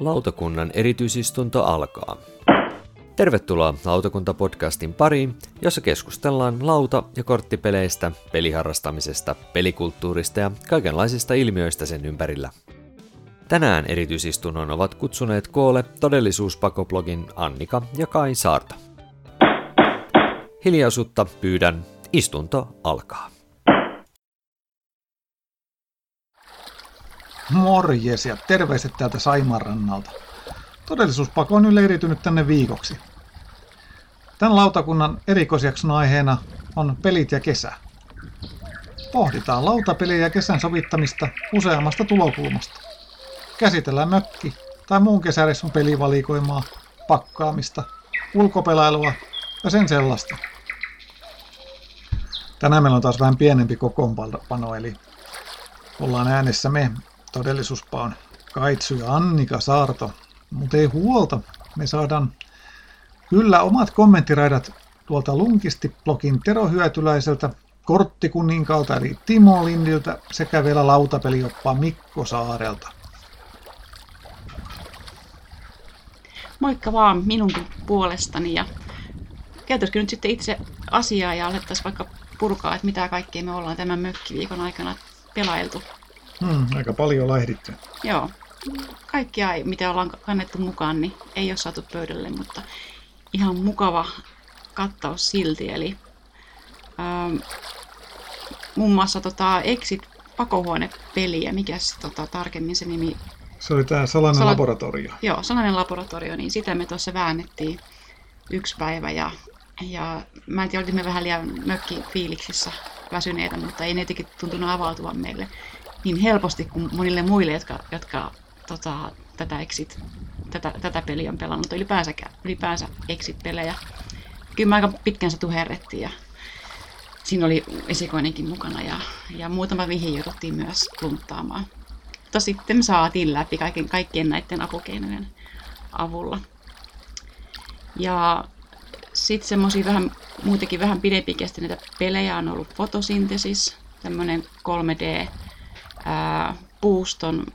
Lautakunnan erityisistunto alkaa. Tervetuloa Lautakunta-podcastin pariin, jossa keskustellaan lauta- ja korttipeleistä, peliharrastamisesta, pelikulttuurista ja kaikenlaisista ilmiöistä sen ympärillä. Tänään erityisistunnon ovat kutsuneet koolle todellisuuspakoblogin Annika ja Kai Saarta. Hiljaisuutta pyydän, istunto alkaa. Morjes ja terveiset täältä Saimarannalta. Todellisuuspako on nyt leiriytynyt tänne viikoksi. Tämän lautakunnan erikoisjakson aiheena on pelit ja kesä. Pohditaan lautapelejä ja kesän sovittamista useammasta tulokulmasta. Käsitellään mökki tai muun kesäreissun pelivalikoimaa, pakkaamista, ulkopelailua ja sen sellaista. Tänään meillä on taas vähän pienempi kokoonpano, eli ollaan äänessä me, todellisuuspaon Kaitsu ja Annika Saarto. Mutta ei huolta, me saadaan kyllä omat kommenttiraidat tuolta Lunkisti-blogin Tero Hyötyläiseltä, Korttikuninkaalta eli Timo Lindiltä sekä vielä lautapelioppaa Mikko Saarelta. Moikka vaan minunkin puolestani ja käytäisikö nyt sitten itse asiaa ja alettaisiin vaikka purkaa, että mitä kaikkea me ollaan tämän mökkiviikon aikana pelailtu. Hmm, aika paljon lähditty. Joo. Kaikkia, mitä ollaan kannettu mukaan, niin ei ole saatu pöydälle, mutta ihan mukava kattaus silti. Eli ähm, muun muassa tota Exit pakohuonepeliä, mikä tota, tarkemmin se nimi se oli tämä salainen Sala... laboratorio. Joo, salainen laboratorio, niin sitä me tuossa väännettiin yksi päivä ja, ja mä en tiedä, olimme vähän liian mökkifiiliksissä väsyneitä, mutta ei ne jotenkin tuntunut avautuvan meille niin helposti kuin monille muille, jotka, jotka tota, tätä, exit, tätä, tätä peliä on pelannut, ylipäänsä, ylipäänsä exit-pelejä. Kyllä mä aika pitkään se tuherrettiin ja siinä oli esikoinenkin mukana ja, ja muutama vihi jouduttiin myös klunttaamaan. Mutta sitten me saatiin läpi kaiken, kaikkien näiden apukeinojen avulla. Ja sitten semmoisia vähän, muutenkin vähän pidempikestäneitä pelejä on ollut fotosyntesis, tämmöinen 3D ää, puuston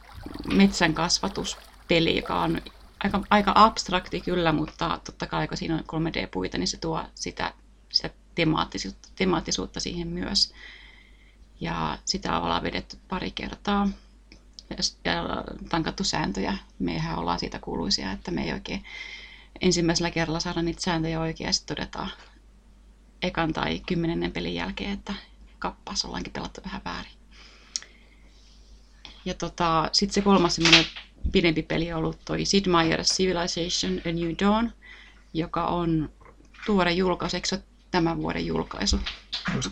metsän kasvatuspeli, joka on aika, aika abstrakti kyllä, mutta totta kai kun siinä on 3D-puita, niin se tuo sitä, sitä temaattisuutta, temaattisuutta siihen myös. Ja sitä ollaan vedetty pari kertaa ja tankattu sääntöjä. Mehän ollaan siitä kuuluisia, että me ei oikein ensimmäisellä kerralla saada niitä sääntöjä oikein ja sitten todetaan ekan tai kymmenennen pelin jälkeen, että kappas ollaankin pelattu vähän väärin. Ja tota, sitten se kolmas semmoinen pidempi peli on ollut toi Sid Meier's Civilization A New Dawn, joka on tuore julkaisu, eikö tämän vuoden julkaisu?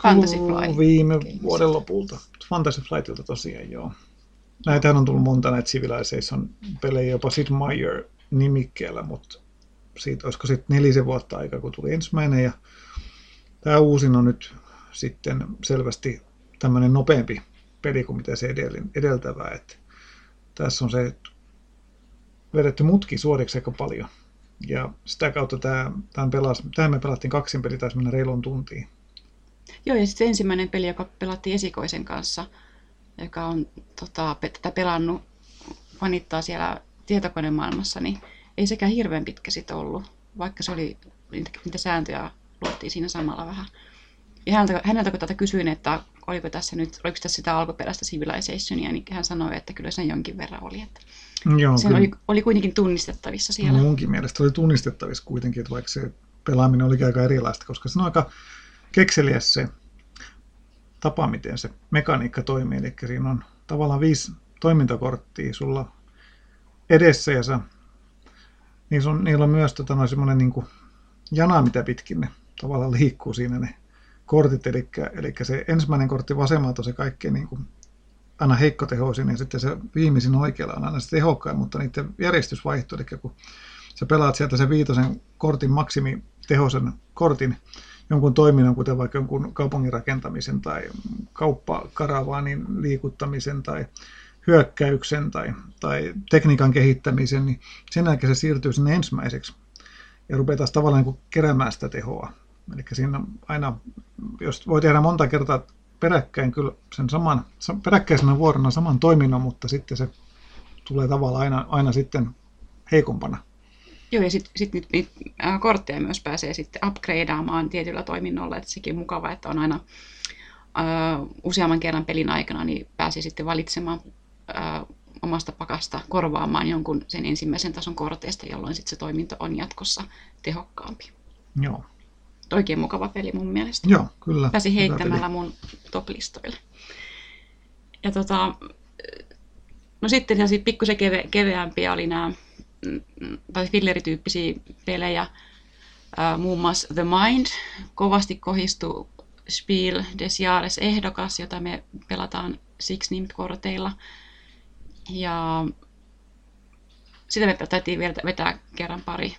Fantasy Flight. Viime Games. vuoden lopulta. Fantasy Flightilta tosiaan, joo. Näitähän on tullut monta näitä Civilization-pelejä jopa Sid Meier nimikkeellä, mutta siitä olisiko sitten nelisen vuotta aikaa, kun tuli ensimmäinen. Ja tämä uusin on nyt sitten selvästi tämmöinen nopeampi peli kuin mitä se edeltävä. Että tässä on se vedetty mutki suoriksi aika paljon. Ja sitä kautta tämä, tämän pelas, tähän me pelattiin kaksin peli, taisi mennä reilun tuntiin. Joo, ja sitten ensimmäinen peli, joka pelattiin esikoisen kanssa, joka on tota, tätä pelannut, fanittaa siellä tietokonemaailmassa, niin ei sekään hirveän pitkä sitten ollut, vaikka se oli, niitä sääntöjä luottiin siinä samalla vähän. Ja häneltä, häneltä kun tätä kysyin, että oliko tässä nyt, oliko tässä sitä alkuperäistä Civilizationia, niin hän sanoi, että kyllä se jonkin verran oli. Että Joo, sen oli, oli kuitenkin tunnistettavissa siellä. Munkin mielestä oli tunnistettavissa kuitenkin, että vaikka se pelaaminen oli aika erilaista, koska se on aika kekseliäs se tapa, miten se mekaniikka toimii. Eli siinä on tavallaan viisi toimintakorttia sulla edessä ja sä, niin sun, niillä on myös tota, no, semmoinen niin jana, mitä pitkin ne tavallaan liikkuu siinä ne kortit, eli, eli se ensimmäinen kortti vasemmalta on se kaikkein niin kuin, aina heikkotehoisin ja sitten se viimeisin oikealla on aina se tehokkain, mutta niiden järjestys vaihtuu, eli kun sä pelaat sieltä se viitosen kortin maksimitehoisen kortin, jonkun toiminnan, kuten vaikka jonkun kaupungin rakentamisen tai kauppakaravaanin liikuttamisen tai hyökkäyksen tai, tai tekniikan kehittämisen, niin sen jälkeen se siirtyy sinne ensimmäiseksi. ja rupeaa taas tavallaan niin keräämään sitä tehoa. Eli siinä aina, jos voi tehdä monta kertaa peräkkäin kyllä sen saman, peräkkäisenä vuorona saman toiminnon, mutta sitten se tulee tavallaan aina, aina sitten heikompana. Joo, ja sitten sit niitä, niitä kortteja myös pääsee sitten upgradeaamaan tietyllä toiminnolla, että sekin mukava, että on aina uh, useamman kerran pelin aikana, niin pääsee sitten valitsemaan uh, omasta pakasta korvaamaan jonkun sen ensimmäisen tason korteista, jolloin sitten se toiminto on jatkossa tehokkaampi. Joo. Oikein mukava peli mun mielestä. Joo, kyllä. Pääsi heittämällä mun top-listoille. Ja tota, no sitten se pikkusen keve, keveämpiä oli nämä, mm, tai fillerityyppisiä pelejä, Uh, muun muassa The Mind, kovasti kohistu Spiel des Jahres ehdokas, jota me pelataan Six Named-korteilla. Ja sitä me täytyy vetää kerran pari.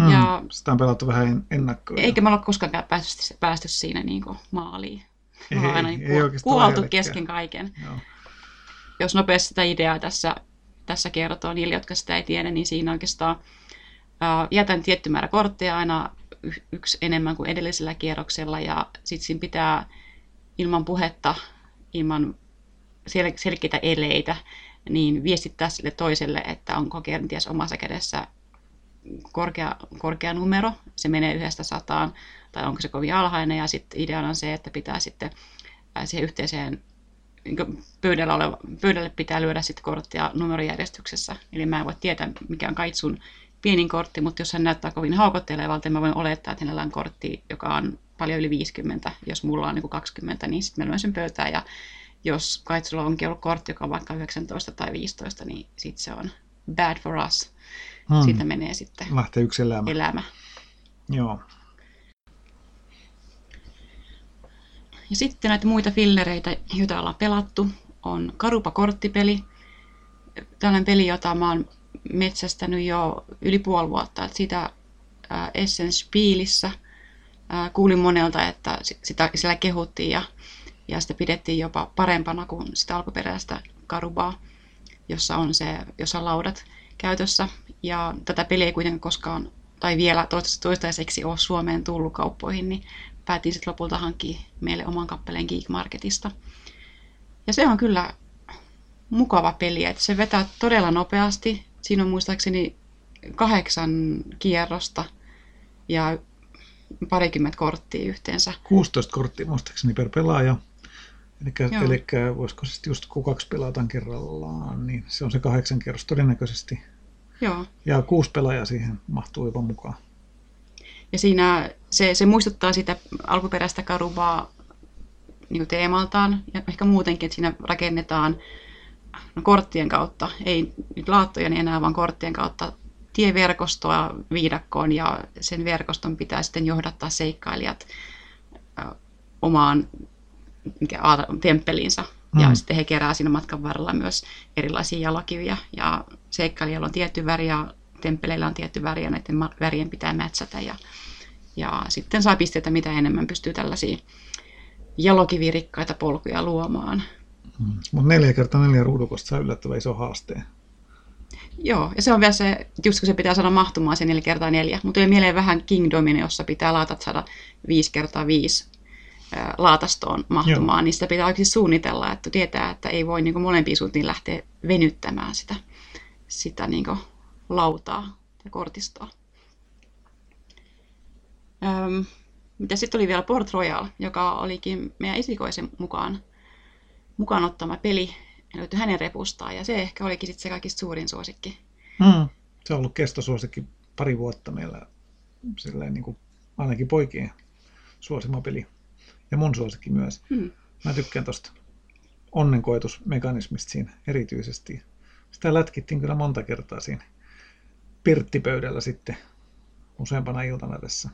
Mm, ja, sitä on pelattu vähän ennakkoon. Eikä me olla koskaan päästy, päästy siinä niin kuin maaliin. Me ei, aina niin ei kuoltu kesken kaiken. Joo. Jos nopeasti sitä ideaa tässä, tässä kertoo niille, jotka sitä ei tiedä, niin siinä oikeastaan ää, jätän tietty määrä kortteja aina yksi enemmän kuin edellisellä kierroksella ja sitten siinä pitää ilman puhetta, ilman sel- selkeitä eleitä, niin viestittää sille toiselle, että onko kenties omassa kädessä korkea, korkea numero, se menee yhdestä sataan, tai onko se kovin alhainen, ja sitten ideana on se, että pitää sitten siihen yhteiseen niin pöydällä oleva, pöydälle pitää lyödä sitten korttia numerojärjestyksessä. Eli mä en voi tietää, mikä on kaitsun pienin kortti, mutta jos hän näyttää kovin haukottelevalta, niin mä voin olettaa, että hänellä on kortti, joka on paljon yli 50. Jos mulla on niin 20, niin sitten mä lyön sen pöytään. Ja jos kaitsulla onkin ollut kortti, joka on vaikka 19 tai 15, niin sitten se on bad for us. Hmm. Siitä menee sitten Lähtee yksi elämä. elämä. Joo. Ja sitten näitä muita fillereitä, joita ollaan pelattu, on Karupa-korttipeli. Tällainen peli, jota mä oon metsästänyt jo yli puoli vuotta. Että sitä Essence Spielissä kuulin monelta, että sitä sillä kehuttiin ja, ja sitä pidettiin jopa parempana kuin sitä alkuperäistä Karubaa, jossa on, se, jossa on laudat käytössä. Ja tätä peliä ei kuitenkaan koskaan, tai vielä toistaiseksi ole Suomeen tullut kauppoihin, niin päätin sitten lopulta hankkia meille oman kappaleen Geek Marketista. Ja se on kyllä mukava peli, että se vetää todella nopeasti. Siinä on muistaakseni kahdeksan kierrosta ja parikymmentä korttia yhteensä. 16 korttia muistaakseni per pelaaja. Eli, eli voisiko sitten just kun kaksi pelataan kerrallaan, niin se on se kahdeksan kierros todennäköisesti. Joo. Ja kuusi pelaajaa siihen mahtuu jopa mukaan. Ja siinä se, se muistuttaa sitä alkuperäistä karubaa niin teemaltaan ja ehkä muutenkin, että siinä rakennetaan no, korttien kautta, ei nyt laattoja niin enää, vaan korttien kautta tieverkostoa viidakkoon ja sen verkoston pitää sitten johdattaa seikkailijat omaan mikä, temppeliinsä. Mm. Ja sitten he kerää siinä matkan varrella myös erilaisia jalokiviä. Ja seikkailijalla on tietty väri ja temppeleillä on tietty väri ja näiden värien pitää mätsätä. Ja, ja sitten saa pisteitä mitä enemmän pystyy tällaisia jalokivirikkaita polkuja luomaan. Mm. Mutta neljä kertaa neljä ruudukosta saa yllättävän iso haasteen. Joo, ja se on vielä se, just kun se pitää saada mahtumaan se neljä kertaa neljä. Mutta tuli mieleen vähän Kingdomin, jossa pitää laatat saada viisi kertaa viisi laatastoon mahtumaan, Joo. niin sitä pitää oikeasti suunnitella, että tietää, että ei voi niin molempiin suuntiin lähteä venyttämään sitä, sitä niin lautaa ja kortistoa. Öm, mitä sitten oli vielä Port Royal, joka olikin meidän esikoisen mukaan, mukaan ottama peli, löytyi hänen repustaan, ja se ehkä olikin sitten se kaikista suurin suosikki. Mm. Se on ollut kestosuosikki pari vuotta meillä, silleen niin kuin ainakin poikien suosima peli ja mun suosikki myös. Hmm. Mä tykkään tuosta onnenkoetusmekanismista siinä erityisesti. Sitä lätkittiin kyllä monta kertaa siinä pirttipöydällä sitten useampana iltana tässä.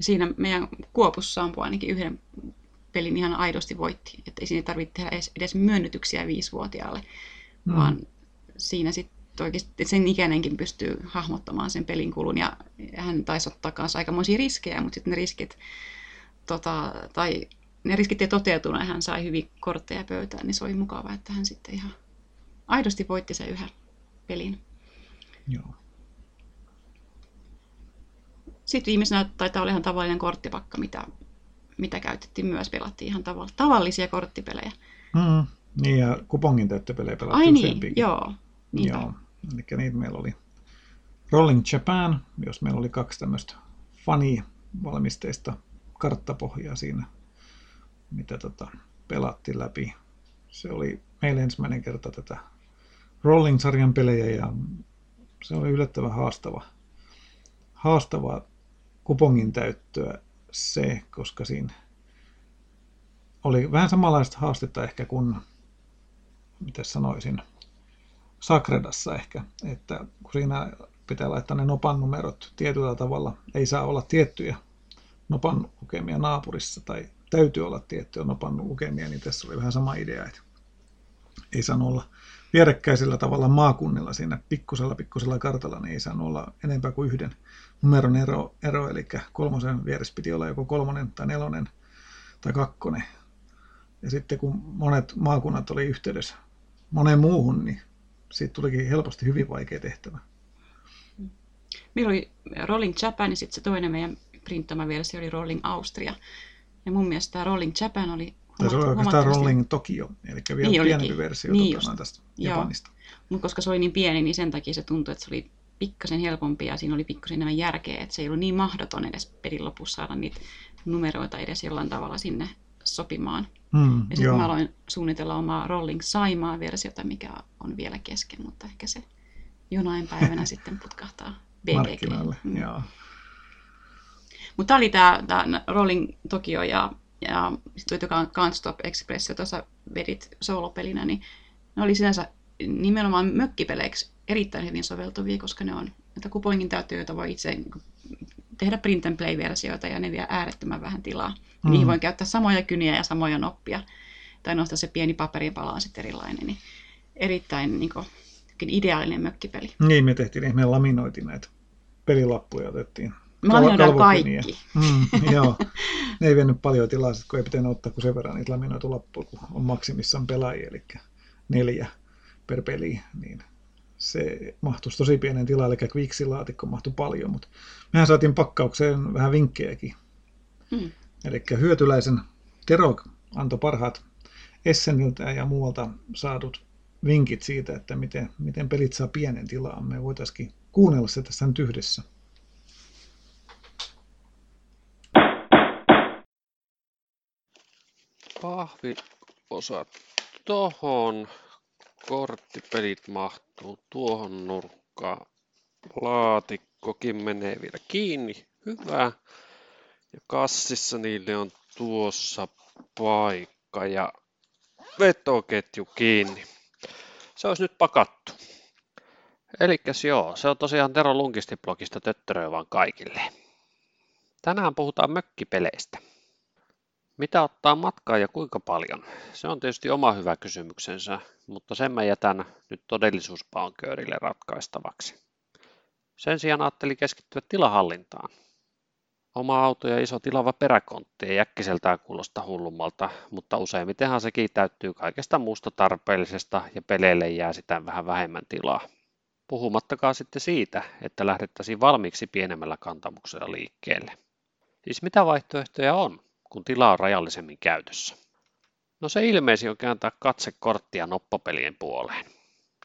Siinä meidän Kuopussa ampui ainakin yhden pelin ihan aidosti voitti. Että ei siinä tarvitse tehdä edes, edes myönnytyksiä viisivuotiaalle, hmm. vaan siinä sitten oikeasti sen ikäinenkin pystyy hahmottamaan sen pelin kulun. Ja hän taisi ottaa kanssa aikamoisia riskejä, mutta sitten ne riskit tota, tai ne riskit ei toteutunut ja hän sai hyvin kortteja pöytään, niin se oli mukava, että hän sitten ihan aidosti voitti sen yhden pelin. Joo. Sitten viimeisenä taitaa olla ihan tavallinen korttipakka, mitä, mitä käytettiin myös. Pelattiin ihan tavall- tavallisia korttipelejä. Mm, niin, ja kupongin täyttöpelejä pelattiin Ai niin, useampiakin. joo. Niinpä. Joo, eli niitä meillä oli Rolling Japan, jos meillä oli kaksi tämmöistä fani-valmisteista karttapohjaa siinä, mitä tota, pelattiin läpi. Se oli meille ensimmäinen kerta tätä Rolling-sarjan pelejä ja se oli yllättävän haastava, haastava kupongin täyttöä se, koska siinä oli vähän samanlaista haastetta ehkä kuin, miten sanoisin, Sakredassa ehkä, että kun siinä pitää laittaa ne nopan numerot tietyllä tavalla, ei saa olla tiettyjä nopan lukemia naapurissa tai täytyy olla tiettyjä nopan lukemia, niin tässä oli vähän sama idea, että ei saanut olla vierekkäisellä tavalla maakunnilla siinä pikkusella pikkusella kartalla, niin ei saanut olla enempää kuin yhden numeron ero, ero eli kolmosen vieressä piti olla joko kolmonen tai nelonen tai kakkonen. Ja sitten kun monet maakunnat oli yhteydessä moneen muuhun, niin siitä tulikin helposti hyvin vaikea tehtävä. Meillä oli Rolling Japan ja sitten se toinen meidän printtama versio oli Rolling Austria. Ja mun mielestä tämä Rolling Japan oli Taisi olla oikeastaan Rolling Tokyo, eli vielä Niin pienempi olikin. versio Niin tästä Joo. Japanista. Mutta koska se oli niin pieni, niin sen takia se tuntui, että se oli pikkasen helpompi ja siinä oli pikkasen enemmän järkeä, että se ei ollut niin mahdoton edes pelin lopussa saada niitä numeroita edes jollain tavalla sinne sopimaan. Mm, Ja sitten mä aloin suunnitella omaa Rolling Saimaa versiota, mikä on vielä kesken, mutta ehkä se jonain päivänä sitten putkahtaa BGG. markkinoille. Mm. Joo. Mutta tämä oli tämä Rolling Tokyo ja, ja sitten oli Can't Stop Express, jota sä vedit soolopelinä, niin ne oli sinänsä nimenomaan mökkipeleiksi erittäin hyvin soveltuvia, koska ne on näitä kupongin täyttöjä, joita voi itse tehdä print and play-versioita ja ne vie äärettömän vähän tilaa. Mm. Niihin voi käyttää samoja kyniä ja samoja noppia. Tai nostaa se pieni paperipala on sitten erilainen. Niin erittäin niin kuin, ideaalinen mökkipeli. Niin, me tehtiin, me laminoitiin näitä pelilappuja ja otettiin. Laminoidaan kalvokyniä. kaikki. Mm, joo. Ne ei vienyt paljon tilaa, sit kun ei pitänyt ottaa kuin sen verran niitä laminoitu lappuja, kun on maksimissaan pelaajia, eli neljä per peli, niin se mahtuisi tosi pienen tilaan, eli Quixin-laatikko mahtui paljon, mutta mehän saatiin pakkaukseen vähän vinkkejäkin. Mm. Eli hyötyläisen Tero antoi parhaat Esseniltä ja muualta saadut vinkit siitä, että miten, miten pelit saa pienen tilaan. Me voitaisiin kuunnella se tässä nyt yhdessä. Pahviosat tohon. Korttipelit mahtuu tuohon nurkkaan. Laatikkokin menee vielä kiinni. Hyvä. Ja kassissa niille on tuossa paikka ja vetoketju kiinni. Se olisi nyt pakattu. Elikkäs joo, se on tosiaan Tero Lunkisti-blogista töttöröä vaan kaikille. Tänään puhutaan mökkipeleistä. Mitä ottaa matkaa ja kuinka paljon? Se on tietysti oma hyvä kysymyksensä, mutta sen mä jätän nyt todellisuuspaonköörille ratkaistavaksi. Sen sijaan ajattelin keskittyä tilahallintaan. Oma auto ja iso tilava peräkontti ei äkkiseltään kuulosta hullummalta, mutta useimmitenhan sekin täyttyy kaikesta muusta tarpeellisesta ja peleille jää sitä vähän vähemmän tilaa. Puhumattakaan sitten siitä, että lähdettäisiin valmiiksi pienemmällä kantamuksella liikkeelle. Siis mitä vaihtoehtoja on, kun tila on rajallisemmin käytössä? No se ilmeisi on kääntää katse korttia noppapelien puoleen.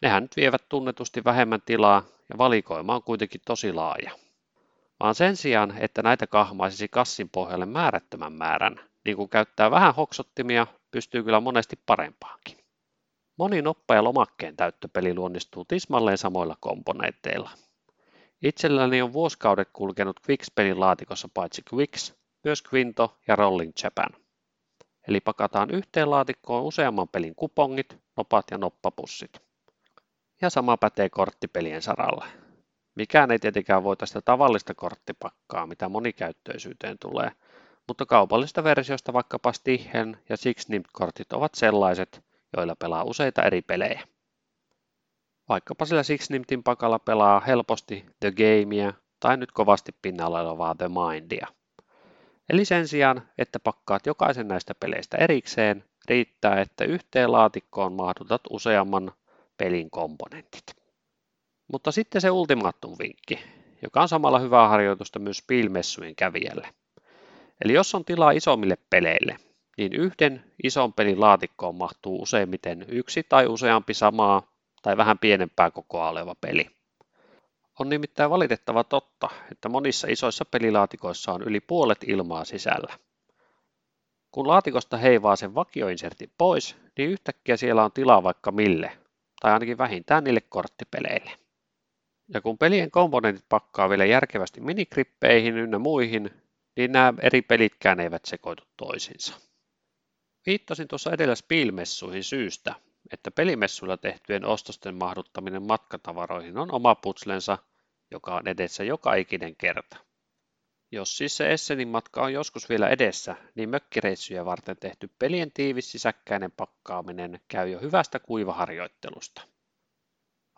Nehän nyt vievät tunnetusti vähemmän tilaa ja valikoima on kuitenkin tosi laaja. Vaan sen sijaan, että näitä kahmaisisi kassin pohjalle määrättömän määrän, niin kun käyttää vähän hoksottimia, pystyy kyllä monesti parempaankin. Moni noppa ja lomakkeen täyttöpeli luonnistuu tismalleen samoilla komponenteilla. Itselläni on vuosikaudet kulkenut Quicks-pelin laatikossa paitsi Quicks, myös Quinto ja Rolling Japan. Eli pakataan yhteen laatikkoon useamman pelin kupongit, nopat ja noppapussit. Ja sama pätee korttipelien saralla. Mikään ei tietenkään voi tästä tavallista korttipakkaa, mitä monikäyttöisyyteen tulee, mutta kaupallista versioista vaikkapa Stihen ja Six Nimmt-kortit ovat sellaiset, joilla pelaa useita eri pelejä. Vaikkapa sillä Six pakalla pelaa helposti The Gamea tai nyt kovasti pinnalla olevaa The Mindia. Eli sen sijaan, että pakkaat jokaisen näistä peleistä erikseen, riittää, että yhteen laatikkoon mahdutat useamman pelin komponentit. Mutta sitten se ultimaattum vinkki. joka on samalla hyvää harjoitusta myös piilmessujen kävijälle. Eli jos on tilaa isommille peleille, niin yhden ison pelin laatikkoon mahtuu useimmiten yksi tai useampi samaa tai vähän pienempää kokoa oleva peli. On nimittäin valitettava totta, että monissa isoissa pelilaatikoissa on yli puolet ilmaa sisällä. Kun laatikosta heivaa sen vakioinsertin pois, niin yhtäkkiä siellä on tilaa vaikka mille, tai ainakin vähintään niille korttipeleille. Ja kun pelien komponentit pakkaa vielä järkevästi minikrippeihin ynnä muihin, niin nämä eri pelitkään eivät sekoitu toisiinsa. Viittasin tuossa edellä Spielmessuihin syystä, että pelimessuilla tehtyjen ostosten mahduttaminen matkatavaroihin on oma putslensa, joka on edessä joka ikinen kerta. Jos siis se Essenin matka on joskus vielä edessä, niin mökkireissuja varten tehty pelien tiivis sisäkkäinen pakkaaminen käy jo hyvästä kuivaharjoittelusta.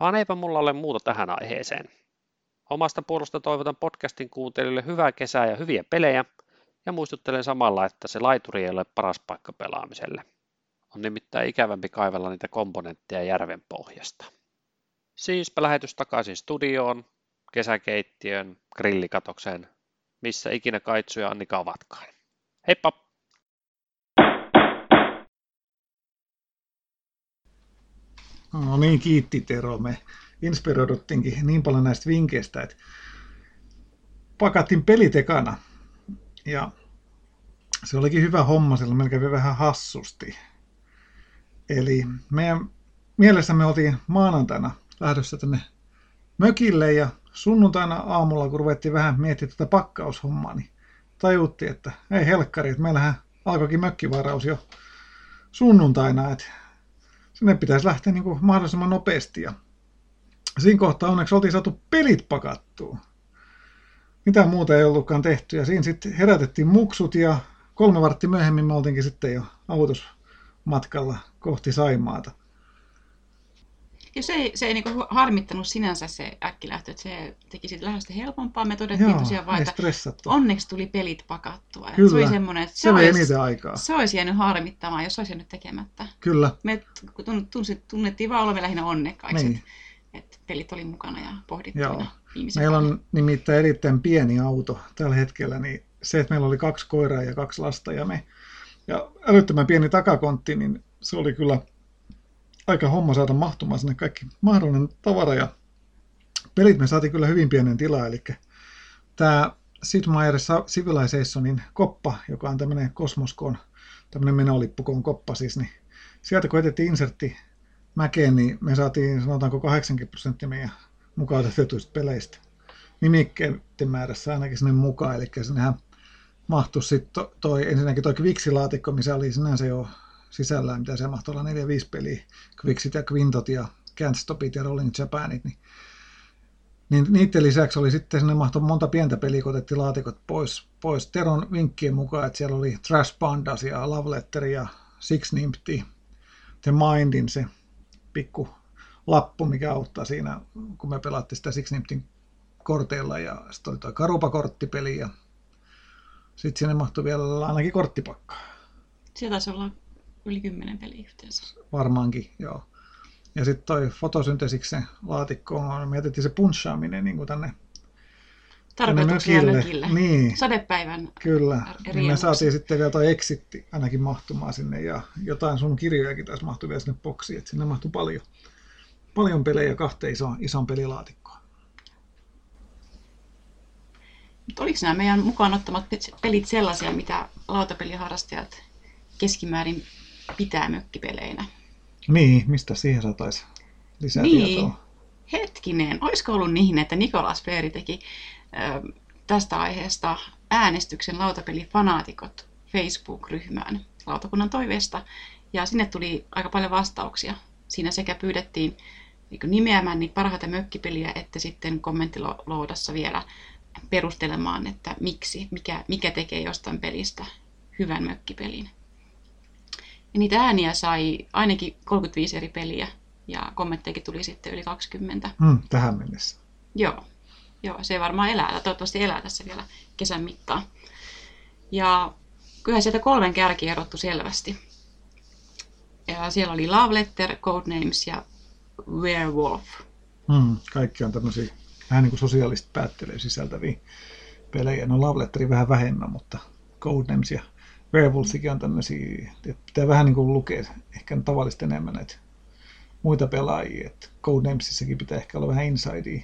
Vaan eipä mulla ole muuta tähän aiheeseen. Omasta puolesta toivotan podcastin kuuntelijoille hyvää kesää ja hyviä pelejä, ja muistuttelen samalla, että se laituri ei ole paras paikka pelaamiselle. On nimittäin ikävämpi kaivella niitä komponentteja järven pohjasta. Siispä lähetys takaisin studioon, kesäkeittiön, grillikatokseen, missä ikinä Kaitsu ja Annika ovatkaan. Heippa! No niin, kiitti Tero. Me inspiroiduttiinkin niin paljon näistä vinkkeistä, että pakattiin pelitekana. Ja se olikin hyvä homma, sillä meillä kävi vähän hassusti. Eli meidän mielessämme oltiin maanantaina lähdössä tänne mökille ja sunnuntaina aamulla, kun ruvettiin vähän miettimään tätä pakkaushommaa, niin tajuttiin, että ei helkkari, että meillähän alkoikin mökkivaraus jo sunnuntaina, että sinne pitäisi lähteä niin kuin mahdollisimman nopeasti. Ja siinä kohtaa onneksi oltiin saatu pelit pakattua. Mitä muuta ei ollutkaan tehty. Ja siinä sitten herätettiin muksut ja kolme varttia myöhemmin me oltiinkin sitten jo autosmatkalla kohti Saimaata. Ja se ei, se ei niin harmittanut sinänsä se äkkilähtö, että se teki siitä lähdöstä helpompaa. Me todettiin Joo, tosiaan vain, että onneksi tuli pelit pakattua. Kyllä, se oli semmoinen, että se, se olisi, aikaa. Se olisi jäänyt harmittamaan, jos olisi jäänyt tekemättä. Kyllä. Me tunnettiin vaan olemme lähinnä onnekkaiksi, niin. että, että pelit oli mukana ja pohdittuina. Meillä on nimittäin erittäin pieni auto tällä hetkellä, niin se, että meillä oli kaksi koiraa ja kaksi lasta ja me, ja älyttömän pieni takakontti, niin se oli kyllä aika homma saada mahtumaan sinne kaikki mahdollinen tavara ja pelit me saatiin kyllä hyvin pienen tilaa, eli tämä Sid Meier Civilizationin koppa, joka on tämmöinen Kosmoskoon, tämmöinen menolippukoon koppa siis, niin sieltä kun etettiin insertti mäkeen, niin me saatiin sanotaanko 80 prosenttia meidän mukaan otetuista peleistä nimikkeiden määrässä ainakin sinne mukaan, eli sinnehän mahtui sitten toi, ensinnäkin toi Quixi-laatikko, missä oli sinänsä jo sisällään, mitä se mahtoi olla 4-5 peliä, Quixit ja Quintot ja Can't Stopit ja Rolling Japanit, niin, niin niiden lisäksi oli sitten sinne mahtoi monta pientä peliä, kun otettiin laatikot pois, pois Teron vinkkien mukaan, että siellä oli Trash Pandas ja Love Letter ja Six Nimpty, The Mindin se pikku lappu, mikä auttaa siinä, kun me pelattiin sitä Six Nimptin korteilla ja sitten oli tuo Karupa-korttipeli ja sitten sinne mahtui vielä ainakin korttipakka. Siellä taisi olla yli kymmenen peliä yhteensä. Varmaankin, joo. Ja sitten toi fotosyntesiksen laatikko, on, mietittiin se punchaaminen niin kuin tänne Tarkoituksella mökille. Niin. Sadepäivän Kyllä. Niin me saatiin sitten vielä toi exitti ainakin mahtumaan sinne ja jotain sun kirjojakin taisi mahtui vielä sinne boksiin, että sinne mahtui paljon, paljon pelejä kahteen iso, ison pelilaatikkoon. Mutta oliko nämä meidän mukaan ottamat pelit sellaisia, mitä lautapeliharrastajat keskimäärin pitää mökkipeleinä. Niin, mistä siihen saataisiin lisää niin. tietoa? Hetkinen, olisiko ollut niin, että Nikolas Peeri teki ö, tästä aiheesta äänestyksen lautapelifanaatikot Facebook-ryhmään lautakunnan toiveesta, ja sinne tuli aika paljon vastauksia. Siinä sekä pyydettiin niin nimeämään niitä parhaita mökkipeliä, että sitten kommenttiloodassa vielä perustelemaan, että miksi, mikä, mikä tekee jostain pelistä hyvän mökkipelin. Ja niitä ääniä sai ainakin 35 eri peliä ja kommentteikin tuli sitten yli 20. Hmm, tähän mennessä. Joo. Joo, se varmaan elää, toivottavasti elää tässä vielä kesän mittaan. Ja kyllä sieltä kolmen kärki erottu selvästi. Ja siellä oli Love Letter, Codenames ja Werewolf. Hmm, kaikki on tämmöisiä vähän niin kuin sosiaalista päättelyä sisältäviä pelejä. No Love Letteri vähän vähemmän, mutta Codenames ja Werewolfikin on tämmöisiä, että pitää vähän niin kuin lukea ehkä tavallista enemmän näitä muita pelaajia. Että Codenamesissakin pitää ehkä olla vähän insidea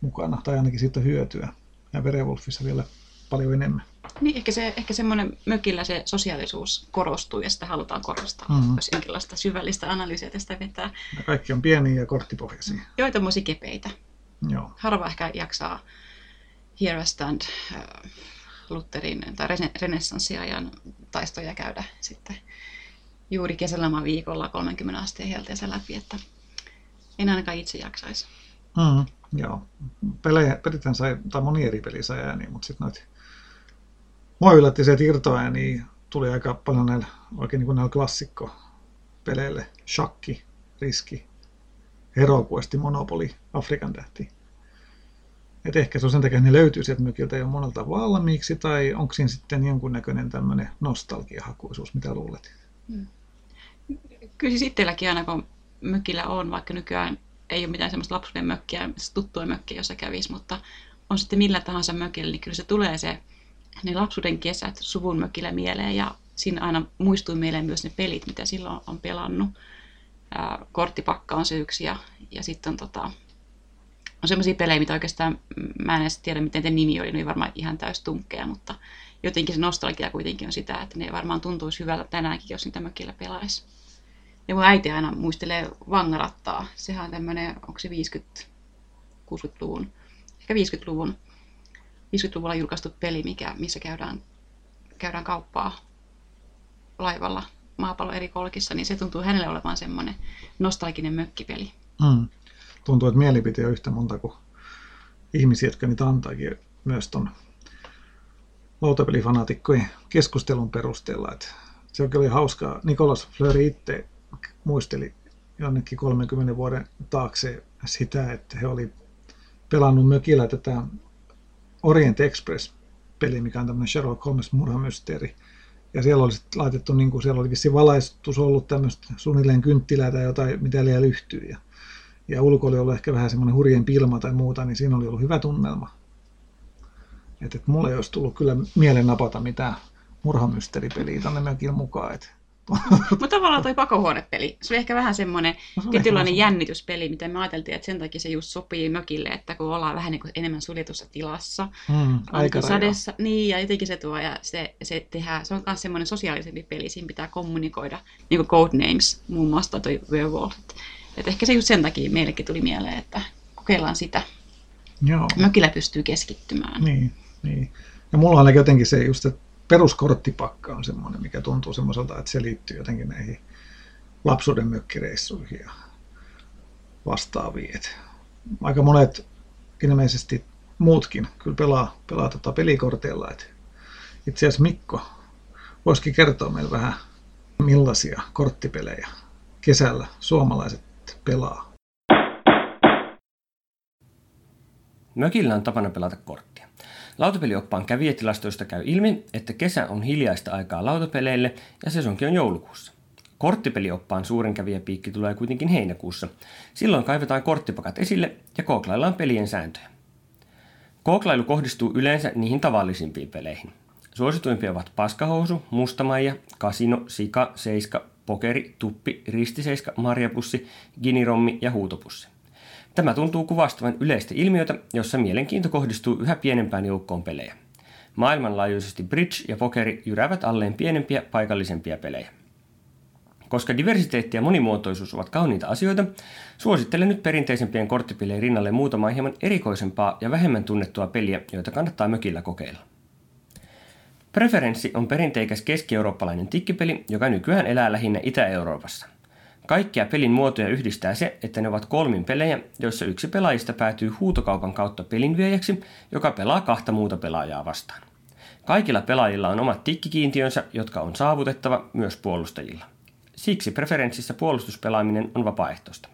mukana, tai ainakin siitä hyötyä. Ja Werewolfissa vielä paljon enemmän. Niin, ehkä, se, ehkä semmoinen mökillä se sosiaalisuus korostuu ja sitä halutaan korostaa, mm-hmm. jos jonkinlaista syvällistä analyysiä tästä vetää. Ja kaikki on pieniä ja korttipohjaisia. Joo, tämmöisiä kepeitä. Joo. Harva ehkä jaksaa Here I Stand äh, Lutherin tai renessanssiajan taistoja käydä sitten juuri kesäloman viikolla 30 asteen helteessä läpi, että en ainakaan itse jaksaisi. Mm, joo. Pelejä, pelithän sai, tai moni eri peli sai ääniä, mutta sitten noita mua yllätti se, että irtoääniä tuli aika paljon näillä, oikein niin kuin näillä klassikko-peleille. Shakki, Riski, Heroquesti, Monopoly, Afrikan tähti. Et ehkä se on sen takia, että ne löytyy sieltä mykiltä jo monelta valmiiksi, tai onko siinä sitten jonkunnäköinen tämmöinen nostalgiahakuisuus, mitä luulet? Hmm. Kyllä siis itselläkin aina kun mökillä on, vaikka nykyään ei ole mitään semmoista lapsuuden mökkiä, tuttua mökkiä, jossa kävisi, mutta on sitten millä tahansa mökillä, niin kyllä se tulee se ne lapsuuden kesät suvun mökillä mieleen ja siinä aina muistui mieleen myös ne pelit, mitä silloin on pelannut. Korttipakka on se yksi ja, ja sitten on, tota, on semmoisia pelejä, mitä oikeastaan mä en edes tiedä, miten te nimi oli, ne ei varmaan ihan täys tunkkeja, mutta jotenkin se nostalgia kuitenkin on sitä, että ne varmaan tuntuisi hyvältä tänäänkin, jos niitä mökillä pelaisi. Ja mun äiti aina muistelee vangarattaa. Sehän on tämmöinen, onko se 50, 60-luvun, ehkä 50-luvun 50-luvulla julkaistu peli, mikä, missä käydään, käydään kauppaa laivalla maapallon eri kolkissa, niin se tuntuu hänelle olevan semmoinen nostalginen mökkipeli. Mm. Tuntuu, että mielipite on yhtä monta kuin ihmisiä, jotka niitä antaakin myös tuon lautapelifanaatikkojen keskustelun perusteella. Että se oli hauskaa. Nikolas Fleury itse muisteli jonnekin 30 vuoden taakse sitä, että he oli pelannut mökillä tätä Orient Express-peli, mikä on tämmöinen Sherlock Holmes murhamysteeri. Ja siellä oli laitettu, niin kuin, siellä oli vissiin valaistus ollut tämmöistä suunnilleen kynttilää tai jotain, mitä liian lyhtyy. Ja, ja ulko oli ollut ehkä vähän semmoinen hurjen pilma tai muuta, niin siinä oli ollut hyvä tunnelma. Että et mulle ei olisi tullut kyllä mielen napata mitään murhamysteeripeliä tänne mökin mukaan. Että mutta tavallaan toi pakohuonepeli, se oli ehkä vähän semmoinen no, tietynlainen jännityspeli, mitä me ajateltiin, että sen takia se just sopii mökille, että kun ollaan vähän niin kuin enemmän suljetussa tilassa, mm, aika sadessa, niin ja jotenkin se tuo, ja se, se tehdään, se on myös semmoinen sosiaalisempi peli, siinä pitää kommunikoida, niin kuin Codenames muun muassa toi Werewolf. Että ehkä se just sen takia meillekin tuli mieleen, että kokeillaan sitä. Joo. Mökillä pystyy keskittymään. Niin, niin. Ja mulla on jotenkin se just, että peruskorttipakka on semmoinen, mikä tuntuu semmoiselta, että se liittyy jotenkin näihin lapsuuden mökkireissuihin ja vastaaviin. Et aika monet ilmeisesti muutkin kyllä pelaa, pelaa tota pelikorteilla. Et itse asiassa Mikko voisikin kertoa meille vähän, millaisia korttipelejä kesällä suomalaiset pelaa. Mökillä on tapana pelata korttia. Lautapelioppaan kävijätilastoista käy ilmi, että kesä on hiljaista aikaa lautapeleille ja sesonkin on joulukuussa. Korttipelioppaan suurin kävijäpiikki tulee kuitenkin heinäkuussa. Silloin kaivetaan korttipakat esille ja kooklaillaan pelien sääntöjä. Kooklailu kohdistuu yleensä niihin tavallisimpiin peleihin. Suosituimpia ovat paskahousu, mustamaija, kasino, sika, seiska, pokeri, tuppi, ristiseiska, marjapussi, ginirommi ja huutopussi. Tämä tuntuu kuvastavan yleistä ilmiötä, jossa mielenkiinto kohdistuu yhä pienempään joukkoon pelejä. Maailmanlaajuisesti bridge ja pokeri jyräävät alleen pienempiä paikallisempia pelejä. Koska diversiteetti ja monimuotoisuus ovat kauniita asioita, suosittelen nyt perinteisempien korttipelien rinnalle muutama hieman erikoisempaa ja vähemmän tunnettua peliä, joita kannattaa mökillä kokeilla. Preferenssi on perinteikäs keski-eurooppalainen tikkipeli, joka nykyään elää lähinnä Itä-Euroopassa – Kaikkia pelin muotoja yhdistää se, että ne ovat kolmin pelejä, joissa yksi pelaajista päätyy huutokaupan kautta pelinviejäksi, joka pelaa kahta muuta pelaajaa vastaan. Kaikilla pelaajilla on omat tikkikiintiönsä, jotka on saavutettava myös puolustajilla. Siksi preferenssissä puolustuspelaaminen on vapaaehtoista.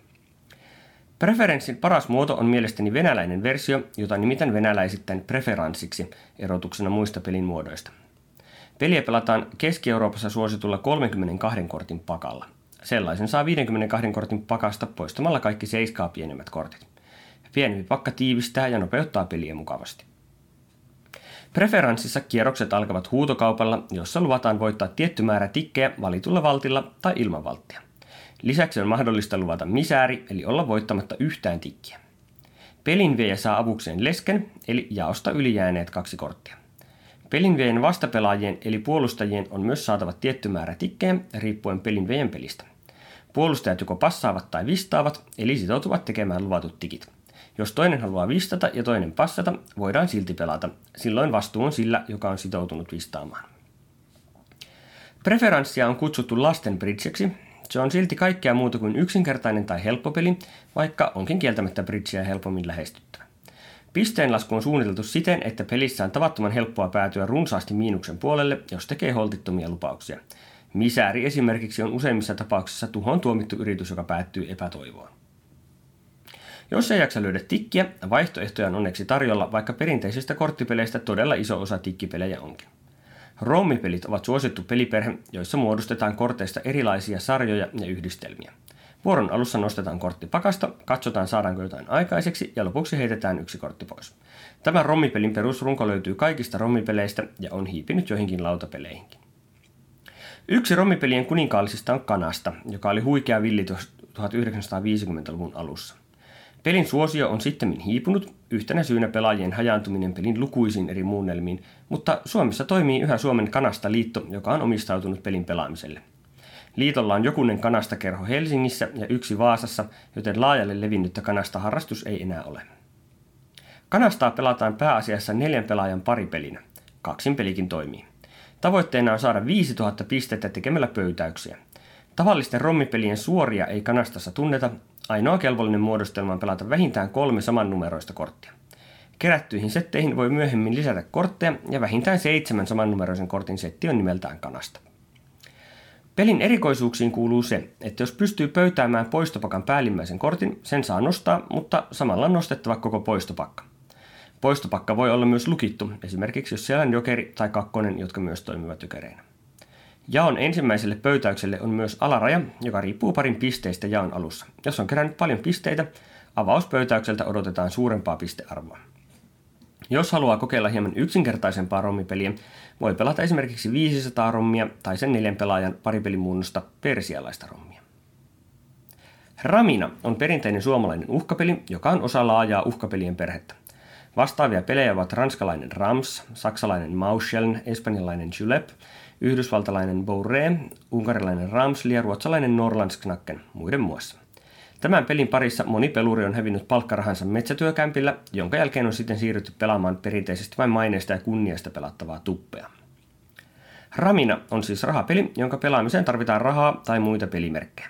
Preferenssin paras muoto on mielestäni venäläinen versio, jota nimitän venäläisittäin preferanssiksi erotuksena muista pelin muodoista. Peliä pelataan Keski-Euroopassa suositulla 32 kortin pakalla. Sellaisen saa 52 kortin pakasta poistamalla kaikki seiskaa pienemmät kortit. Pienempi pakka tiivistää ja nopeuttaa peliä mukavasti. Preferenssissa kierrokset alkavat huutokaupalla, jossa luvataan voittaa tietty määrä tikkejä valitulla valtilla tai ilman valttia. Lisäksi on mahdollista luvata misääri, eli olla voittamatta yhtään tikkiä. Pelinviejä saa avukseen lesken, eli jaosta ylijääneet kaksi korttia. Pelinviejän vastapelaajien eli puolustajien on myös saatava tietty määrä tikkejä riippuen pelinviejän pelistä. Puolustajat joko passaavat tai vistaavat, eli sitoutuvat tekemään luvatut tikit. Jos toinen haluaa vistata ja toinen passata, voidaan silti pelata. Silloin vastuu on sillä, joka on sitoutunut vistaamaan. Preferenssia on kutsuttu lasten bridgeksi. Se on silti kaikkea muuta kuin yksinkertainen tai helppo peli, vaikka onkin kieltämättä bridgeä helpommin lähestyttävä. Pisteenlasku on suunniteltu siten, että pelissä on tavattoman helppoa päätyä runsaasti miinuksen puolelle, jos tekee holtittomia lupauksia. Misääri esimerkiksi on useimmissa tapauksissa tuhon tuomittu yritys, joka päättyy epätoivoon. Jos ei jaksa löydä tikkiä, vaihtoehtoja on onneksi tarjolla, vaikka perinteisistä korttipeleistä todella iso osa tikkipelejä onkin. Rommipelit ovat suosittu peliperhe, joissa muodostetaan korteista erilaisia sarjoja ja yhdistelmiä. Vuoron alussa nostetaan kortti pakasta, katsotaan saadaanko jotain aikaiseksi ja lopuksi heitetään yksi kortti pois. Tämä rommipelin perusrunko löytyy kaikista rommipeleistä ja on hiipinyt joihinkin lautapeleihinkin. Yksi rommipelien kuninkaallisista on Kanasta, joka oli huikea villi 1950-luvun alussa. Pelin suosio on sitten hiipunut, yhtenä syynä pelaajien hajaantuminen pelin lukuisiin eri muunnelmiin, mutta Suomessa toimii yhä Suomen Kanasta liitto, joka on omistautunut pelin pelaamiselle. Liitolla on jokunen kanastakerho Helsingissä ja yksi Vaasassa, joten laajalle levinnyttä kanasta harrastus ei enää ole. Kanastaa pelataan pääasiassa neljän pelaajan paripelinä. Kaksin pelikin toimii. Tavoitteena on saada 5000 pistettä tekemällä pöytäyksiä. Tavallisten rommipelien suoria ei kanastassa tunneta, Ainoa kelvollinen muodostelma on pelata vähintään kolme samannumeroista korttia. Kerättyihin setteihin voi myöhemmin lisätä kortteja ja vähintään seitsemän samannumeroisen kortin setti on nimeltään kanasta. Pelin erikoisuuksiin kuuluu se, että jos pystyy pöytäämään poistopakan päällimmäisen kortin, sen saa nostaa, mutta samalla on nostettava koko poistopakka. Poistopakka voi olla myös lukittu, esimerkiksi jos siellä on jokeri tai kakkonen, jotka myös toimivat jokereinä. Jaon ensimmäiselle pöytäykselle on myös alaraja, joka riippuu parin pisteistä jaon alussa. Jos on kerännyt paljon pisteitä, avauspöytäykseltä odotetaan suurempaa pistearvoa. Jos haluaa kokeilla hieman yksinkertaisempaa rommipeliä, voi pelata esimerkiksi 500 rommia tai sen neljän pelaajan paripelimuunnosta persialaista rommia. Ramina on perinteinen suomalainen uhkapeli, joka on osa laajaa uhkapelien perhettä. Vastaavia pelejä ovat ranskalainen Rams, saksalainen Mauscheln, espanjalainen Julep yhdysvaltalainen Bourré, unkarilainen Ramsli ja ruotsalainen Norlandsknacken muiden muassa. Tämän pelin parissa moni peluri on hävinnyt palkkarahansa metsätyökämpillä, jonka jälkeen on sitten siirrytty pelaamaan perinteisesti vain maineesta ja kunniasta pelattavaa tuppea. Ramina on siis rahapeli, jonka pelaamiseen tarvitaan rahaa tai muita pelimerkkejä.